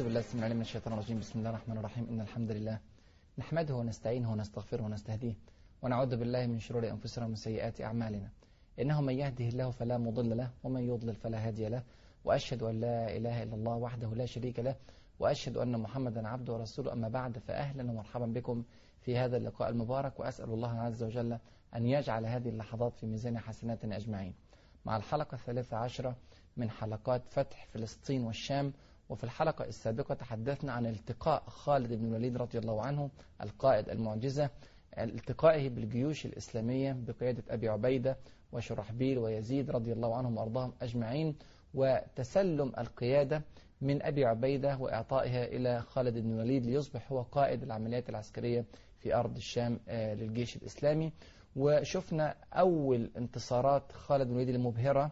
أعوذ بالله السميع العليم الشيطان الرجيم. بسم الله الرحمن الرحيم. إن الحمد لله نحمده ونستعينه ونستغفره ونستهديه ونعوذ بالله من شرور أنفسنا ومن سيئات أعمالنا. إنه من يهده الله فلا مضل له ومن يضلل فلا هادي له. وأشهد أن لا إله إلا الله وحده لا شريك له. وأشهد أن محمدا عبده ورسوله. أما بعد فأهلا ومرحبا بكم في هذا اللقاء المبارك. وأسأل الله عز وجل أن يجعل هذه اللحظات في ميزان حسناتنا أجمعين. مع الحلقة الثالثة عشرة من حلقات فتح فلسطين والشام وفي الحلقة السابقة تحدثنا عن التقاء خالد بن الوليد رضي الله عنه القائد المعجزة التقائه بالجيوش الإسلامية بقيادة أبي عبيدة وشرحبيل ويزيد رضي الله عنهم وأرضاهم أجمعين وتسلم القيادة من أبي عبيدة وإعطائها إلى خالد بن الوليد ليصبح هو قائد العمليات العسكرية في أرض الشام للجيش الإسلامي. وشفنا أول انتصارات خالد بن الوليد المبهرة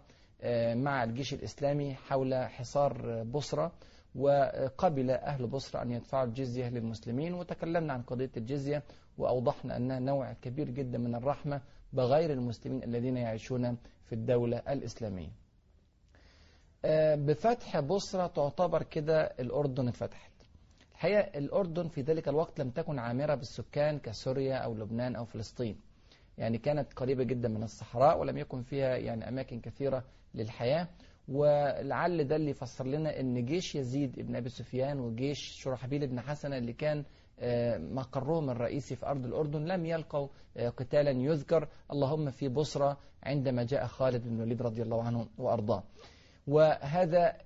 مع الجيش الإسلامي حول حصار بصرة وقبل أهل بصرة أن يدفعوا الجزية للمسلمين. وتكلمنا عن قضية الجزية وأوضحنا أنها نوع كبير جدا من الرحمة بغير المسلمين الذين يعيشون في الدولة الإسلامية. بفتح بصرة تعتبر كده الأردن اتفتحت الحقيقة الأردن في ذلك الوقت لم تكن عامرة بالسكان كسوريا أو لبنان أو فلسطين. يعني كانت قريبة جدا من الصحراء ولم يكن فيها يعني أماكن كثيرة للحياة ولعل ده اللي يفسر لنا إن جيش يزيد ابن أبي سفيان وجيش شرحبيل بن حسن اللي كان مقرهم الرئيسي في أرض الأردن لم يلقوا قتالا يذكر اللهم في بصرى عندما جاء خالد بن الوليد رضي الله عنه وأرضاه. وهذا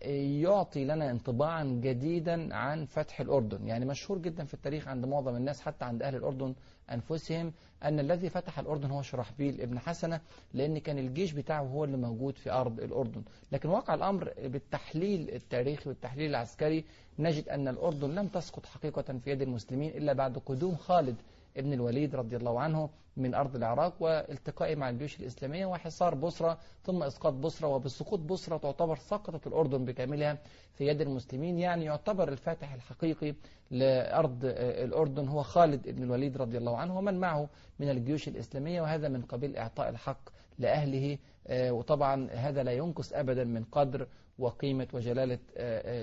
يعطي لنا انطباعا جديدا عن فتح الأردن. يعني مشهور جدا في التاريخ عند معظم الناس حتى عند أهل الأردن أنفسهم أن الذي فتح الأردن هو شرحبيل ابن حسنة لأن كان الجيش بتاعه هو اللي موجود في أرض الأردن. لكن واقع الأمر بالتحليل التاريخي والتحليل العسكري نجد أن الأردن لم تسقط حقيقة في يد المسلمين إلا بعد قدوم خالد ابن الوليد رضي الله عنه من أرض العراق والتقائه مع الجيوش الإسلامية وحصار بصرة ثم إسقاط بصرة وبسقوط بصرة تعتبر سقطت الأردن بكاملها في يد المسلمين. يعني يعتبر الفاتح الحقيقي لأرض الأردن هو خالد بن الوليد رضي الله عنه ومن معه من الجيوش الإسلامية وهذا من قبيل إعطاء الحق لأهله وطبعا هذا لا ينقص أبدا من قدر وقيمة وجلالة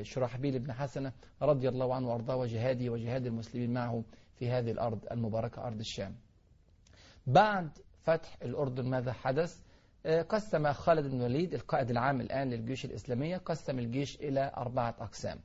شرحبيل بن حسنة رضي الله عنه وأرضاه وجهاده وجهاد المسلمين معه في هذه الأرض المباركة أرض الشام. بعد فتح الأردن ماذا حدث؟ قسم خالد بن الوليد القائد العام الآن للجيوش الإسلامية قسم الجيش إلى أربعة أقسام.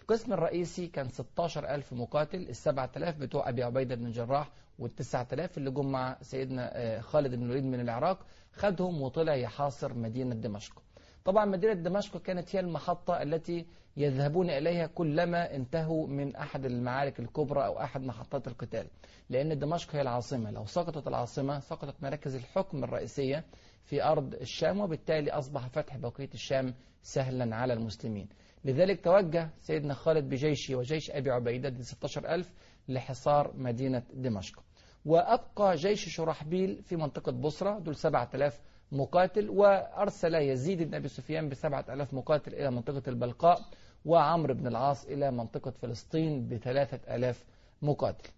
القسم الرئيسي كان 16 ألف مقاتل السبعة ألاف بتوع أبي عبيدة بن الجراح والتسعة ألاف اللي جم مع سيدنا خالد بن الوليد من العراق. خدهم وطلع يحاصر مدينة دمشق. طبعا مدينة دمشق كانت هي المحطة التي يذهبون إليها كلما انتهوا من أحد المعارك الكبرى أو أحد محطات القتال. لأن دمشق هي العاصمة. لو سقطت العاصمة سقطت مراكز الحكم الرئيسية في أرض الشام وبالتالي أصبح فتح بقية الشام سهلا على المسلمين. لذلك توجه سيدنا خالد بجيشه وجيش أبي عبيدة ب 16 ألف لحصار مدينة دمشق. وأبقى جيش شرحبيل في منطقة بصرة دول 7000 مقاتل وأرسل يزيد بن أبي سفيان بسبعة ألاف مقاتل إلى منطقة البلقاء وعمرو بن العاص إلى منطقة فلسطين بثلاثة ألاف مقاتل.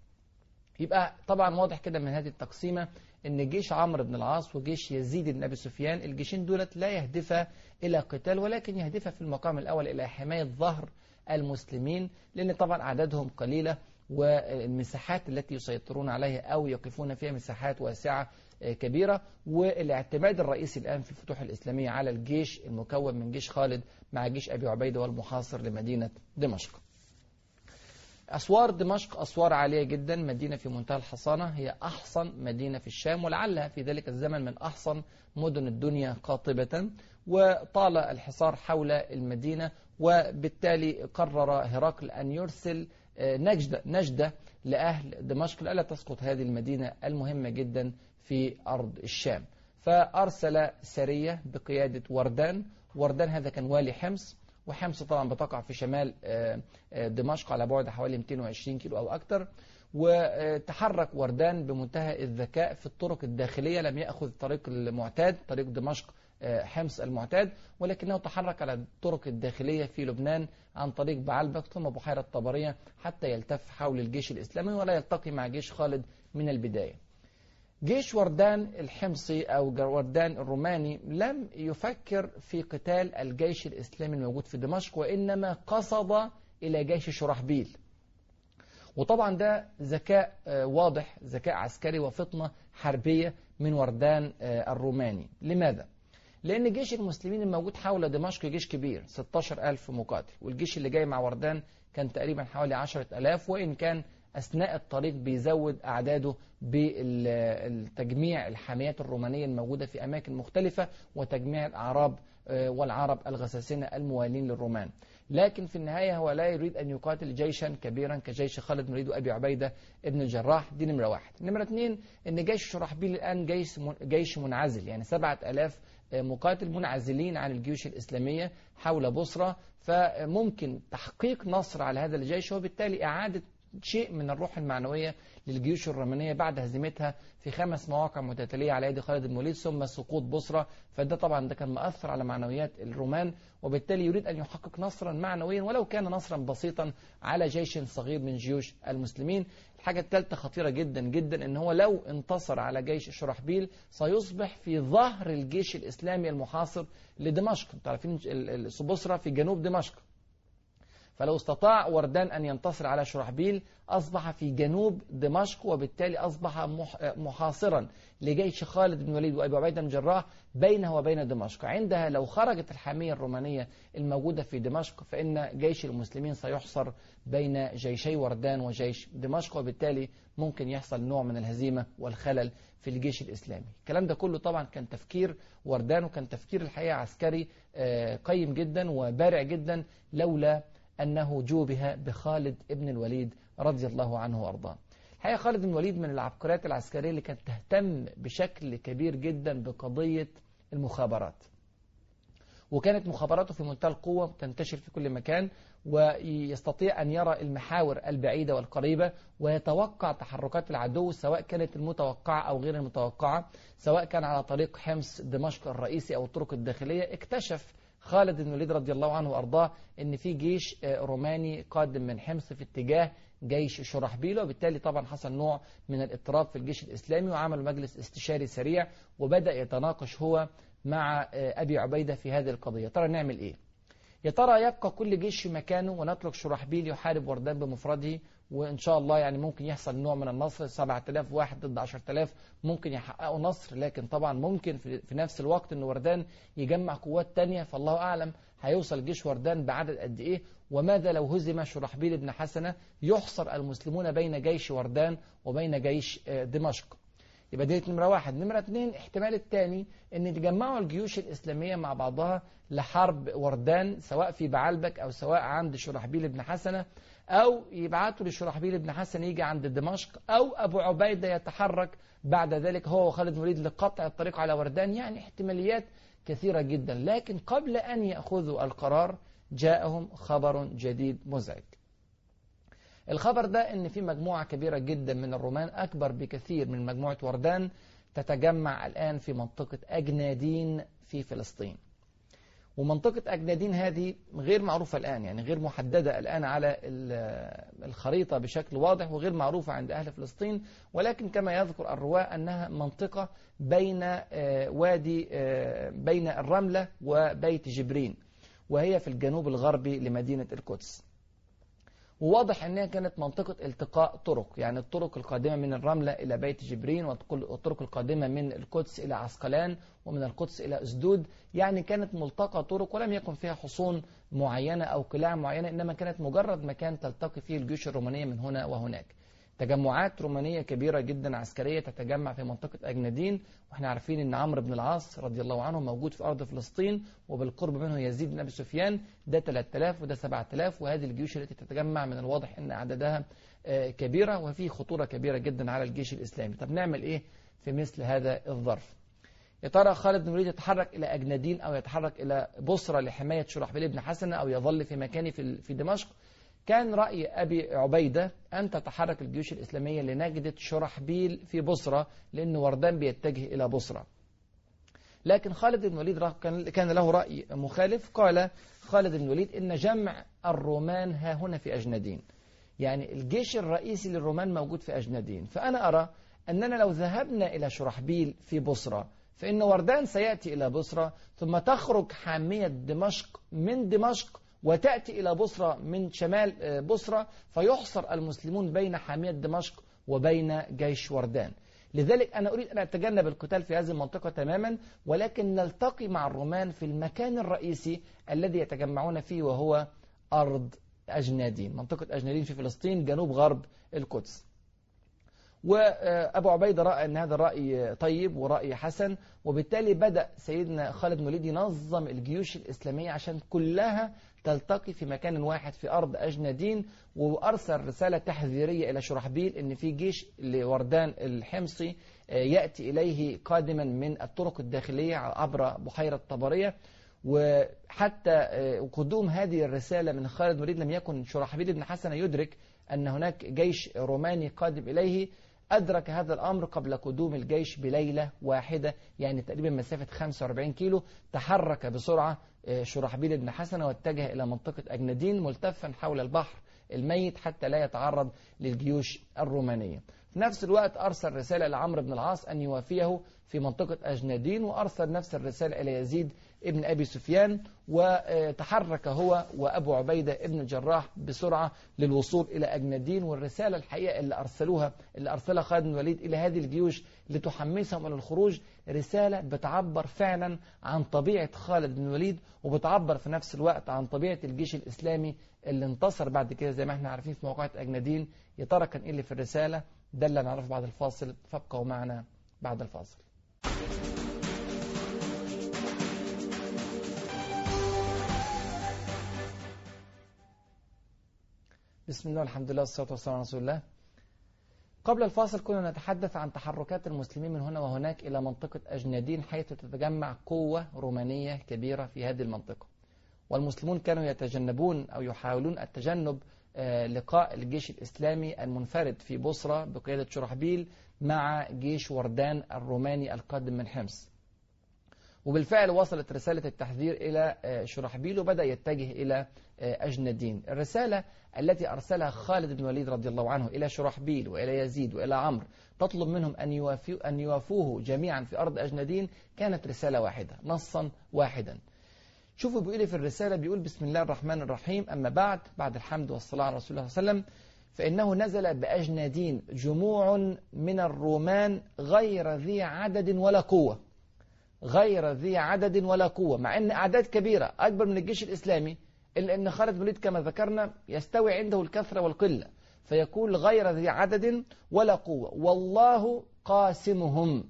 يبقى طبعا واضح كده من هذه التقسيمة إن جيش عمرو بن العاص وجيش يزيد بن أبي سفيان الجيشين دولت لا يهدفا إلى قتال ولكن يهدفا في المقام الأول إلى حماية ظهر المسلمين لأن طبعا أعدادهم قليلة والمساحات التي يسيطرون عليها أو يقفون فيها مساحات واسعة كبيرة. والاعتماد الرئيسي الآن في الفتوح الإسلامية على الجيش المكون من جيش خالد مع جيش أبي عبيدة والمحاصر لمدينة دمشق. أسوار دمشق أسوار عالية جدا. مدينة في منتهى الحصانة. هي أحصن مدينة في الشام ولعلها في ذلك الزمن من أحصن مدن الدنيا قاطبة. وطال الحصار حول المدينة وبالتالي قرر هرقل أن يرسل نجدة, نجدة لأهل دمشق لألا تسقط هذه المدينة المهمة جدا في أرض الشام. فأرسل سرية بقيادة وردان. وردان هذا كان والي حمص. وحمص طبعا بتقع في شمال دمشق على بعد حوالي 220 كيلو أو أكثر وتحرك وردان بمنتهى الذكاء في الطرق الداخلية. لم يأخذ الطريق المعتاد طريق دمشق حمص المعتاد ولكنه تحرك على الطرق الداخلية في لبنان عن طريق بعلبك ثم بحيرة طبرية حتى يلتف حول الجيش الإسلامي ولا يلتقي مع جيش خالد من البداية. جيش وردان الحمصي أو وردان الروماني لم يفكر في قتال الجيش الإسلامي الموجود في دمشق وإنما قصد إلى جيش شرحبيل. وطبعا ده ذكاء واضح ذكاء عسكري وفطنة حربية من وردان الروماني. لماذا؟ لأن جيش المسلمين الموجود حول دمشق جيش كبير 16 ألف مقاتل. والجيش اللي جاي مع وردان كان تقريبا حوالي 10 ألاف وإن كان أثناء الطريق بيزود أعداده بالتجميع الحاميات الرومانية الموجودة في أماكن مختلفة وتجميع الأعراب والعرب الغساسنة الموالين للرومان. لكن في النهاية هو لا يريد أن يقاتل جيشا كبيرا كجيش خالد مريد وأبي عبيدة ابن الجراح دي نمرة واحد. نمرة اثنين أن جيش شرحبيل الآن جيش جيش منعزل يعني سبعة ألاف مقاتل منعزلين عن الجيوش الإسلامية حول بصرة فممكن تحقيق نصر على هذا الجيش وبالتالي إعادة شيء من الروح المعنوية للجيوش الرومانية بعد هزيمتها في خمس مواقع متتالية على يد خالد الموليد ثم سقوط بصرة. فده طبعا ده كان مأثر على معنويات الرومان وبالتالي يريد أن يحقق نصرا معنويا ولو كان نصرا بسيطا على جيش صغير من جيوش المسلمين. الحاجة الثالثة خطيرة جدا جدا إن هو لو انتصر على جيش شرحبيل سيصبح في ظهر الجيش الإسلامي المحاصر لدمشق. أنتوا عارفين بصرة في جنوب دمشق. فلو استطاع وردان أن ينتصر على شرحبيل أصبح في جنوب دمشق وبالتالي أصبح محاصرا لجيش خالد بن الوليد وأبي عبيدة بن جراح بينه وبين دمشق. عندها لو خرجت الحامية الرومانية الموجودة في دمشق فإن جيش المسلمين سيحصر بين جيشي وردان وجيش دمشق وبالتالي ممكن يحصل نوع من الهزيمة والخلل في الجيش الإسلامي. الكلام ده كله طبعا كان تفكير وردان وكان تفكير الحقيقة عسكري قيم جدا وبارع جدا لولا أنه جوبه بخالد ابن الوليد رضي الله عنه وأرضاه. الحقيقة خالد بن الوليد من العبقريات العسكرية اللي كانت تهتم بشكل كبير جدا بقضية المخابرات. وكانت مخابراته في منتهى القوة تنتشر في كل مكان ويستطيع أن يرى المحاور البعيدة والقريبة ويتوقع تحركات العدو سواء كانت المتوقعة أو غير المتوقعة سواء كان على طريق حمص دمشق الرئيسي أو الطرق الداخلية اكتشف خالد بن الوليد رضي الله عنه وأرضاه أن في جيش روماني قادم من حمص في اتجاه جيش شرحبيل وبالتالي طبعا حصل نوع من الاضطراب في الجيش الإسلامي وعملوا مجلس استشاري سريع وبدأ يتناقش هو مع أبي عبيدة في هذه القضية. ترى نعمل إيه؟ يا ترى يبقى كل جيش في مكانه ونترك شرحبيل يحارب وردان بمفرده وإن شاء الله يعني ممكن يحصل نوع من النصر 7000 واحد ضد 10000 ممكن يحققوا نصر لكن طبعا ممكن في نفس الوقت أن وردان يجمع قوات تانية فالله أعلم هيوصل جيش وردان بعدد قد إيه وماذا لو هزم شرحبيل بن حسنة يحصر المسلمون بين جيش وردان وبين جيش دمشق. يبقى دي نمرة واحد. نمرة اتنين احتمال التاني إن يتجمعوا الجيوش الإسلامية مع بعضها لحرب وردان سواء في بعلبك أو سواء عند شرحبيل بن حسنة أو يبعتوا لشرحبيل بن حسن يجي عند دمشق أو أبو عبيدة يتحرك بعد ذلك هو وخالد مريد لقطع الطريق على وردان. يعني احتماليات كثيرة جدا. لكن قبل أن يأخذوا القرار جاءهم خبر جديد مزعج. الخبر ده إن في مجموعة كبيرة جدا من الرومان أكبر بكثير من مجموعة وردان تتجمع الآن في منطقة أجنادين في فلسطين. ومنطقة أجنادين هذه غير معروفة الآن يعني غير محددة الآن على الخريطة بشكل واضح وغير معروفة عند أهل فلسطين. ولكن كما يذكر الرواة أنها منطقة بين وادي بين الرملة وبيت جبرين وهي في الجنوب الغربي لمدينة القدس. وواضح أنها كانت منطقة التقاء طرق يعني الطرق القادمة من الرملة إلى بيت جبرين والطرق القادمة من القدس إلى عسقلان ومن القدس إلى أسدود يعني كانت ملتقى طرق ولم يكن فيها حصون معينة أو قلاع معينة إنما كانت مجرد مكان تلتقي فيه الجيوش الرومانية من هنا وهناك. تجمعات رومانية كبيرة جدا عسكرية تتجمع في منطقة أجنادين وإحنا عارفين إن عمرو بن العاص رضي الله عنه موجود في أرض فلسطين وبالقرب منه يزيد بن أبي سفيان ده 3000 وده 7000 وهذه الجيوش التي تتجمع من الواضح إن عددها كبيرة وفي خطورة كبيرة جدا على الجيش الإسلامي. طب نعمل إيه في مثل هذا الظرف؟ يا ترى خالد بن الوليد يتحرك إلى أجنادين أو يتحرك إلى بصرة لحماية شرحبيل بن حسنة أو يظل في مكانه في دمشق؟ كان رأي أبي عبيدة أن تتحرك الجيوش الإسلامية لنجدة شرحبيل في بصرة لأن وردان بيتجه إلى بصرة. لكن خالد بن الوليد كان له رأي مخالف. قال خالد بن الوليد إن جمع الرومان ها هنا في أجنادين يعني الجيش الرئيسي للرومان موجود في أجنادين فأنا أرى أننا لو ذهبنا إلى شرحبيل في بصرة فإن وردان سيأتي إلى بصرة ثم تخرج حامية دمشق من دمشق وتأتي إلى بصرة من شمال بصرة فيحصر المسلمون بين حامية دمشق وبين جيش وردان. لذلك أنا أريد أن أتجنب القتال في هذه المنطقة تماما ولكن نلتقي مع الرومان في المكان الرئيسي الذي يتجمعون فيه وهو أرض أجنادين منطقة أجنادين في فلسطين جنوب غرب القدس. وأبو عبيدة رأى أن هذا الرأي طيب ورأي حسن وبالتالي بدأ سيدنا خالد بن الوليد ينظم الجيوش الإسلامية عشان كلها تلتقي في مكان واحد في أرض أجنادين وأرسل رسالة تحذيرية إلى شرحبيل أن في جيش لوردان الحمصي يأتي إليه قادما من الطرق الداخلية عبر بحيرة طبرية. وحتى قدوم هذه الرسالة من خالد الوليد لم يكن شرحبيل بن حسن يدرك أن هناك جيش روماني قادم إليه. أدرك هذا الأمر قبل قدوم الجيش بليلة واحدة يعني تقريبا مسافة 45 كيلو تحرك بسرعة شرحبيل بن حسن واتجه إلى منطقة أجندين ملتفا حول البحر الميت حتى لا يتعرض للجيوش الرومانية. في نفس الوقت أرسل رسالة لعمرو بن العاص أن يوافيه في منطقة أجنادين وأرسل نفس الرسالة إلى يزيد ابن أبي سفيان وتحرك هو وأبو عبيدة ابن الجراح بسرعة للوصول إلى أجنادين والرسالة الحقيقة اللي أرسلوها اللي أرسلها خالد بن الوليد إلى هذه الجيوش لتحمسهم إلى الخروج رسالة بتعبر فعلا عن طبيعة خالد بن الوليد وبتعبر في نفس الوقت عن طبيعة الجيش الإسلامي اللي انتصر بعد كده زي ما إحنا عارفين في موقعة أجنادين. يا ترى كان إيه اللي في الرسالة؟ ده اللي نعرفه بعد الفاصل. فابقوا معنا بعد الفاصل. بسم الله والحمد لله والصلاة والسلام على رسول الله. قبل الفاصل كنا نتحدث عن تحركات المسلمين من هنا وهناك إلى منطقة أجنادين حيث تتجمع قوة رومانية كبيرة في هذه المنطقة. والمسلمون كانوا يتجنبون أو يحاولون التجنب لقاء الجيش الإسلامي المنفرد في بصرة بقيادة شرحبيل مع جيش وردان الروماني القادم من حمص. وبالفعل وصلت رسالة التحذير إلى شرحبيل وبدأ يتجه إلى أجندين. الرسالة التي أرسلها خالد بن الوليد رضي الله عنه إلى شرحبيل وإلى يزيد وإلى عمرو تطلب منهم أن, يوافو أن يوافوه جميعا في أرض أجندين كانت رسالة واحدة نصا واحدا. شوفوا بيقول في الرسالة بيقول بسم الله الرحمن الرحيم. أما بعد بعد الحمد والصلاة على رسول الله صلى الله عليه وسلم فإنه نزل بأجنادين جموع من الرومان غير ذي عدد ولا قوة. غير ذي عدد ولا قوة مع أن أعداد كبيرة أكبر من الجيش الإسلامي إلا أن خالد بن كما ذكرنا يستوي عنده الكثرة والقلة فيقول غير ذي عدد ولا قوة. والله قاسمهم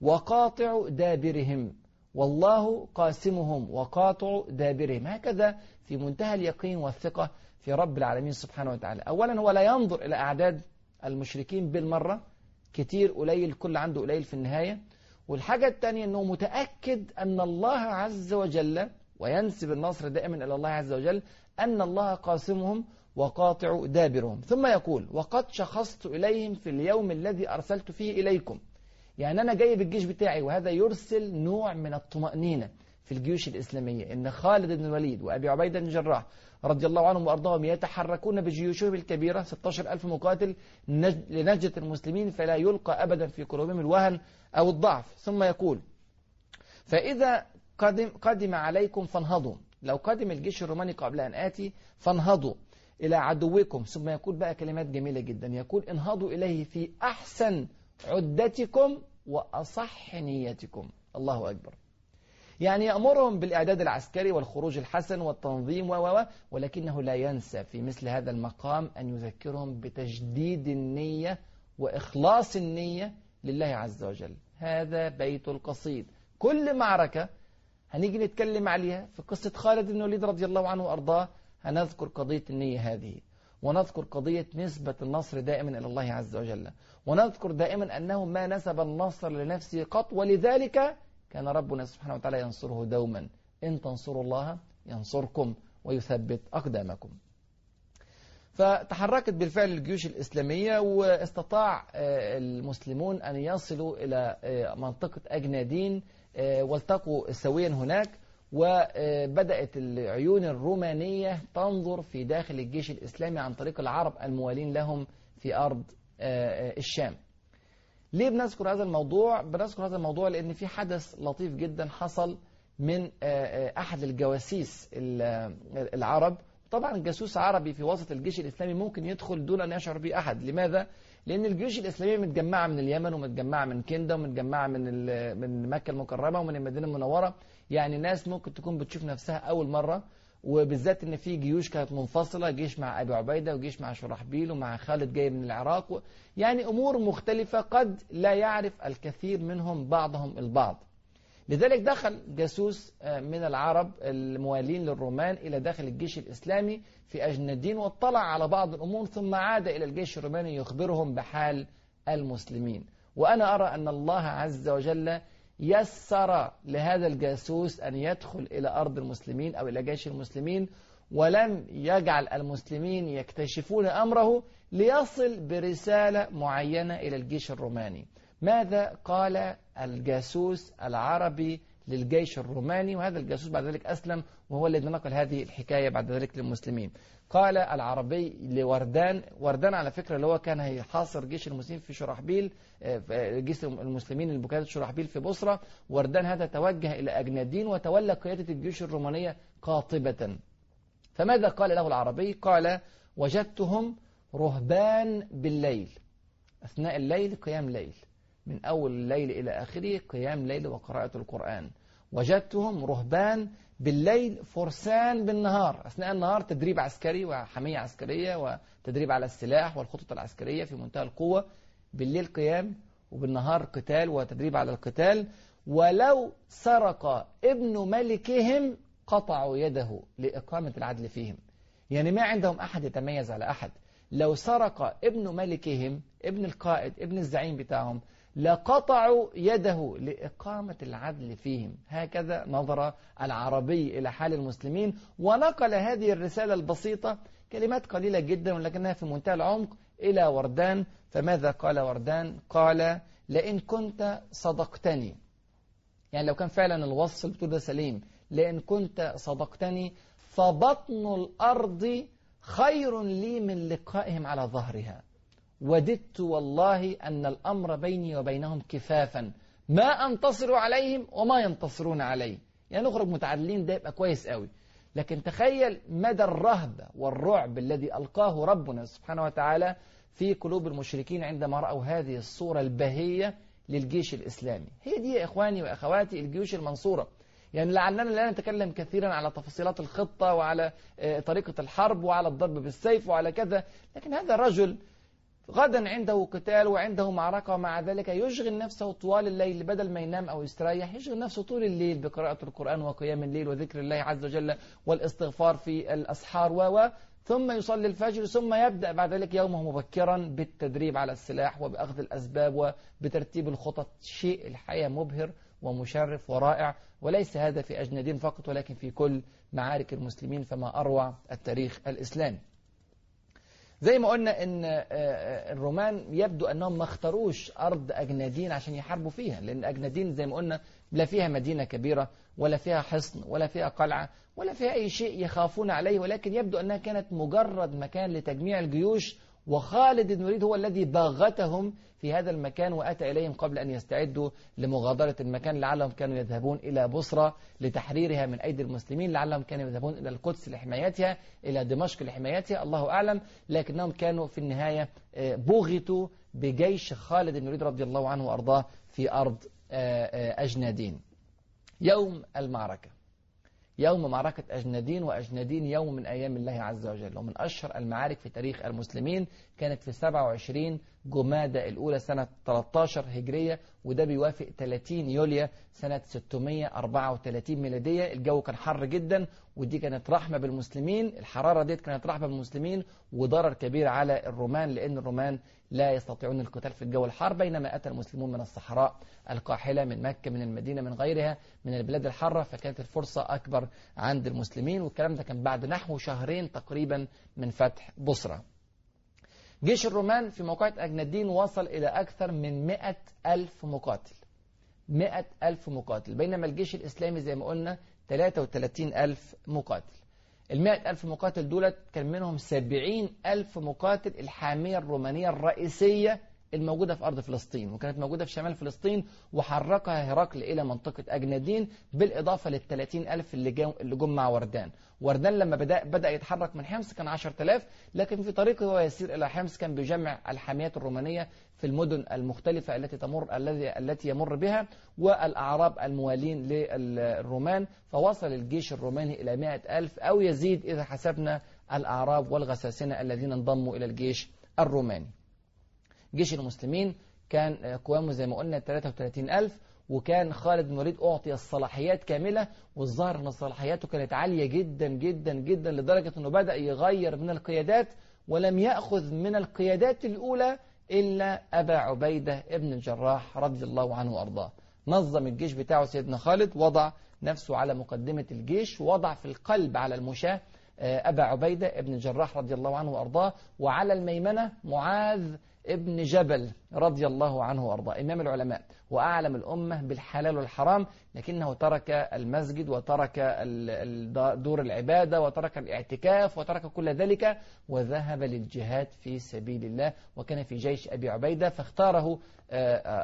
وقاطع دابرهم والله قاسمهم وقاطع دابرهم. هكذا في منتهى اليقين والثقة في رب العالمين سبحانه وتعالى. أولا هو لا ينظر إلى أعداد المشركين بالمرة كتير قليل كل عنده قليل في النهاية. والحاجة الثانية أنه متأكد أن الله عز وجل وينسب النصر دائما إلى الله عز وجل أن الله قاسمهم وقاطع دابرهم. ثم يقول وقد شخصت إليهم في اليوم الذي أرسلت فيه إليكم. يعني أنا جاي بالجيش بتاعي وهذا يرسل نوع من الطمأنينة في الجيوش الإسلامية. إن خالد بن الوليد وأبي عبيدة بن الجراح رضي الله عنهم وأرضاهم يتحركون بجيوشهم الكبيرة 16 ألف مقاتل لنجدة المسلمين فلا يلقى أبدا في قلوبهم الوهن أو الضعف. ثم يقول فإذا قدم, قدم عليكم فانهضوا. لو قدم الجيش الروماني قبل أن آتي فانهضوا إلى عدوكم. ثم يقول بقى كلمات جميلة جدا. يقول انهضوا إليه في أحسن عدتكم وأصح نيتكم. الله أكبر. يعني يأمرهم بالإعداد العسكري والخروج الحسن والتنظيم و ولكنه لا ينسى في مثل هذا المقام أن يذكرهم بتجديد النية وإخلاص النية لله عز وجل. هذا بيت القصيد. كل معركة هنيجي نتكلم عليها في قصة خالد بن الوليد رضي الله عنه وأرضاه. هنذكر قضية النية هذه ونذكر قضية نسبة النصر دائما إلى الله عز وجل ونذكر دائما أنه ما نسب النصر لنفسه قط ولذلك كان ربنا سبحانه وتعالى ينصره دوما. إن تنصروا الله ينصركم ويثبت أقدامكم. فتحركت بالفعل الجيوش الإسلامية واستطاع المسلمون أن يصلوا إلى منطقة أجنادين والتقوا سويا هناك وبدأت العيون الرومانية تنظر في داخل الجيش الإسلامي عن طريق العرب الموالين لهم في أرض الشام. ليه بنذكر هذا الموضوع؟ بنذكر هذا الموضوع لأن في حدث لطيف جدا حصل من أحد الجواسيس العرب طبعا جاسوس عربي في وسط الجيش الإسلامي ممكن يدخل دون أن يشعر به أحد لماذا؟ لأن الجيوش الإسلامية متجمعة من اليمن ومتجمعة من كندا ومتجمعة من من مكة المكرمة ومن المدينة المنورة يعني ناس ممكن تكون بتشوف نفسها أول مرة وبالذات إن في جيوش كانت منفصلة جيش مع أبي عبيدة وجيش مع شرحبيل ومع خالد جاي من العراق. يعني أمور مختلفة قد لا يعرف الكثير منهم بعضهم البعض. لذلك دخل جاسوس آه، من العرب الموالين للرومان إلى داخل الجيش الإسلامي في أجندين واطلع على بعض الأمور ثم عاد إلى الجيش الروماني يخبرهم بحال المسلمين. وأنا أرى أن الله عز وجل يسر لهذا الجاسوس أن يدخل إلى أرض المسلمين أو إلى جيش المسلمين ولم يجعل المسلمين يكتشفون أمره ليصل برسالة معينة إلى الجيش الروماني. ماذا قال الجاسوس العربي للجيش الروماني وهذا الجاسوس بعد ذلك أسلم وهو الذي نقل هذه الحكاية بعد ذلك للمسلمين. قال العربي لوردان وردان على فكرة اللي هو كان هيحاصر جيش المسلمين في شرحبيل آه، جيش المسلمين البكاية شرحبيل في بصرة. وردان هذا توجه إلى أجنادين وتولى قيادة الجيوش الرومانية قاطبة. فماذا قال له العربي؟ قال وجدتهم رهبان بالليل أثناء الليل قيام ليل من أول الليل إلى آخره قيام ليل وقراءة القرآن. وجدتهم رهبان بالليل فرسان بالنهار أثناء النهار تدريب عسكري وحمية عسكرية وتدريب على السلاح والخطط العسكرية في منتهى القوة بالليل قيام وبالنهار قتال وتدريب على القتال. ولو سرق ابن ملكهم قطعوا يده لإقامة العدل فيهم. يعني ما عندهم أحد يتميز على أحد. لو سرق ابن ملكهم ابن القائد ابن الزعيم بتاعهم لقطعوا يده لإقامة العدل فيهم. هكذا نظر العربي إلى حال المسلمين ونقل هذه الرسالة البسيطة كلمات قليلة جدا ولكنها في منتهى العمق إلى وردان. فماذا قال وردان؟ قال لئن كنت صدقتني. يعني لو كان فعلا الوصف اللي ده سليم. لئن كنت صدقتني فبطن الأرض خير لي من لقائهم على ظهرها. وددت والله أن الأمر بيني وبينهم كفافا. ما أنتصر عليهم وما ينتصرون علي. يعني نخرج متعادلين ده يبقى كويس قوي. لكن تخيل مدى الرهبة والرعب الذي ألقاه ربنا سبحانه وتعالى في قلوب المشركين عندما رأوا هذه الصورة البهية للجيش الإسلامي. هي دي يا إخواني وأخواتي الجيوش المنصورة. يعني لعلنا لا نتكلم كثيرا على تفاصيلات الخطة وعلى آه، طريقة الحرب وعلى الضرب بالسيف وعلى كذا. لكن هذا رجل غدا عنده قتال وعنده معركة ومع ذلك يشغل نفسه طوال الليل بدل ما ينام أو يستريح يشغل نفسه طول الليل بقراءة القرآن وقيام الليل وذكر الله عز وجل والاستغفار في الأسحار. و ثم يصلي الفجر ثم يبدأ بعد ذلك يومه مبكرا بالتدريب على السلاح وبأخذ الأسباب وبترتيب الخطط. شيء الحياة مبهر ومشرف ورائع وليس هذا في أجندين فقط ولكن في كل معارك المسلمين فما أروع التاريخ الإسلامي. زي ما قلنا إن آه، آه، الرومان يبدو أنهم ما اختاروش أرض أجنادين عشان يحاربوا فيها لأن أجنادين زي ما قلنا لا فيها مدينة كبيرة ولا فيها حصن ولا فيها قلعة ولا فيها أي شيء يخافون عليه ولكن يبدو أنها كانت مجرد مكان لتجميع الجيوش وخالد بن الوليد هو الذي باغتهم في هذا المكان وأتى إليهم قبل أن يستعدوا لمغادرة المكان لعلهم كانوا يذهبون إلى بصرة لتحريرها من أيدي المسلمين لعلهم كانوا يذهبون إلى القدس لحمايتها إلى دمشق لحمايتها الله أعلم لكنهم كانوا في النهاية آه، بغتوا بجيش خالد بن الوليد رضي الله عنه وأرضاه في أرض آه، آه، أجنادين. يوم المعركة. يوم معركة أجندين وأجندين يوم من أيام الله عز وجل. ومن أشهر المعارك في تاريخ المسلمين كانت في 27 جمادة الأولى سنة 13 هجرية وده بيوافق 30 يوليو سنة 634 ميلادية. الجو كان حر جدا ودي كانت رحمة بالمسلمين. الحرارة ديت كانت رحمة بالمسلمين وضرر كبير على الرومان لأن الرومان لا يستطيعون القتال في الجو الحار بينما أتى المسلمون من الصحراء القاحلة من مكة من المدينة من غيرها من البلاد الحارة. فكانت الفرصة أكبر عند المسلمين والكلام ده كان بعد نحو شهرين تقريبا من فتح بصرة. جيش الرومان في موقعة أجندين وصل إلى أكثر من مئة ألف مقاتل. مئة ألف مقاتل. بينما الجيش الإسلامي زي ما قلنا 33 ألف مقاتل. المئة ألف مقاتل دولت كان منهم سبعين ألف مقاتل الحامية الرومانية الرئيسية الموجودة في أرض فلسطين وكانت موجودة في شمال فلسطين وحركها هرقل إلى منطقة أجنادين بالإضافة للثلاثين ألف اللي, جم مع وردان. وردان لما بدأ, بدأ يتحرك من حمص كان 10000 لكن في طريقه هو يسير إلى حمص كان بيجمع الحاميات الرومانية في المدن المختلفة التي تمر الذي التي يمر بها والأعراب الموالين للرومان. فوصل الجيش الروماني إلى 100 ألف أو يزيد إذا حسبنا الأعراب والغساسنة الذين انضموا إلى الجيش الروماني. جيش المسلمين كان قوامه زي ما قلنا 33 ألف وكان خالد بن الوليد أعطي الصلاحيات كاملة والظاهر أن صلاحياته كانت عالية جدا جدا جدا لدرجة أنه بدأ يغير من القيادات ولم يأخذ من القيادات الأولى إلا أبا عبيدة ابن الجراح رضي الله عنه وأرضاه. نظم الجيش بتاعه سيدنا خالد وضع نفسه على مقدمة الجيش وضع في القلب على المشاة أبا عبيدة ابن الجراح رضي الله عنه وأرضاه وعلى الميمنة معاذ ابن جبل رضي الله عنه وأرضاه. إمام العلماء. وأعلم الأمة بالحلال والحرام لكنه ترك المسجد وترك دور العبادة وترك الاعتكاف وترك كل ذلك وذهب للجهاد في سبيل الله. وكان في جيش أبي عبيدة فاختاره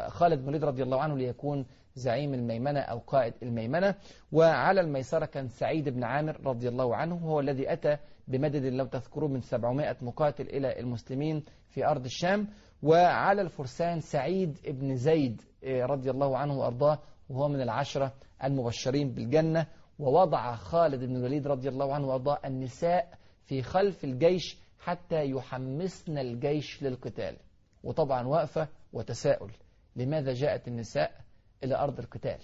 خالد بن الوليد رضي الله عنه ليكون زعيم الميمنة أو قائد الميمنة. وعلى الميسرة كان سعيد بن عامر رضي الله عنه هو الذي أتى بمدد لو تذكروا من 700 مقاتل إلى المسلمين في أرض الشام وعلى الفرسان سعيد بن زيد رضي الله عنه وأرضاه وهو من العشرة المبشرين بالجنة. ووضع خالد بن الوليد رضي الله عنه وأرضاه النساء في خلف الجيش حتى يحمسن الجيش للقتال. وطبعا وقفة وتساؤل لماذا جاءت النساء إلى أرض القتال؟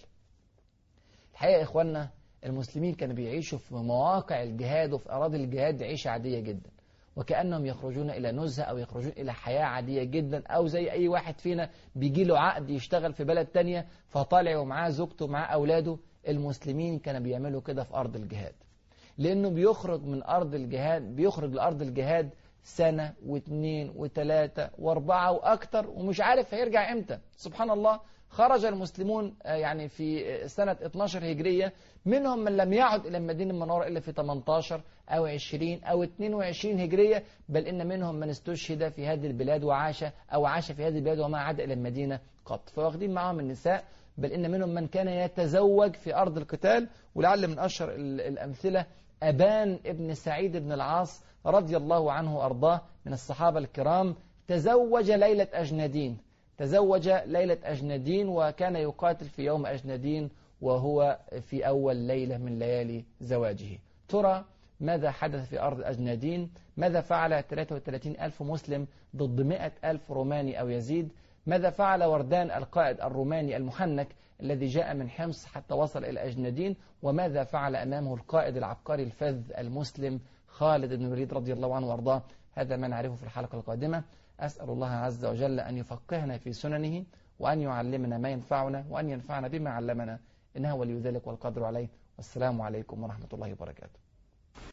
الحقيقة إخواننا المسلمين كانوا بيعيشوا في مواقع الجهاد وفي أراضي الجهاد عيشة عادية جدا. وكأنهم يخرجون إلى نزهة أو يخرجون إلى حياة عادية جدا أو زي أي واحد فينا بيجي له عقد يشتغل في بلد تانية فطالع ومعاه زوجته ومعاه أولاده. المسلمين كانوا بيعملوا كده في أرض الجهاد. لأنه بيخرج من أرض الجهاد بيخرج لأرض الجهاد سنة واثنين وثلاثة وأربعة وأكتر ومش عارف هيرجع إمتى. سبحان الله خرج المسلمون يعني في سنة 12 هجرية منهم من لم يعد إلى المدينة المنورة إلا في 18 أو 20 أو 22 هجرية بل إن منهم من استشهد في هذه البلاد وعاش أو عاش في هذه البلاد وما عاد إلى المدينة قط. فواخدين معهم النساء بل إن منهم من كان يتزوج في أرض القتال. ولعل من أشهر الأمثلة أبان ابن سعيد بن العاص رضي الله عنه وأرضاه من الصحابة الكرام تزوج ليلة أجنادين تزوج ليلة أجنادين وكان يقاتل في يوم أجنادين وهو في أول ليلة من ليالي زواجه. ترى ماذا حدث في أرض أجنادين ماذا فعل 33 ألف مسلم ضد 100 ألف روماني أو يزيد؟ ماذا فعل وردان القائد الروماني المحنك الذي جاء من حمص حتى وصل إلى أجنادين وماذا فعل أمامه القائد العبقري الفذ المسلم خالد بن الوليد رضي الله عنه وأرضاه؟ هذا ما نعرفه في الحلقة القادمة. أسأل الله عز وجل أن يفقهنا في سننه وأن يعلمنا ما ينفعنا وأن ينفعنا بما علمنا إنه ولي ذلك والقدر عليه. والسلام عليكم ورحمة الله وبركاته.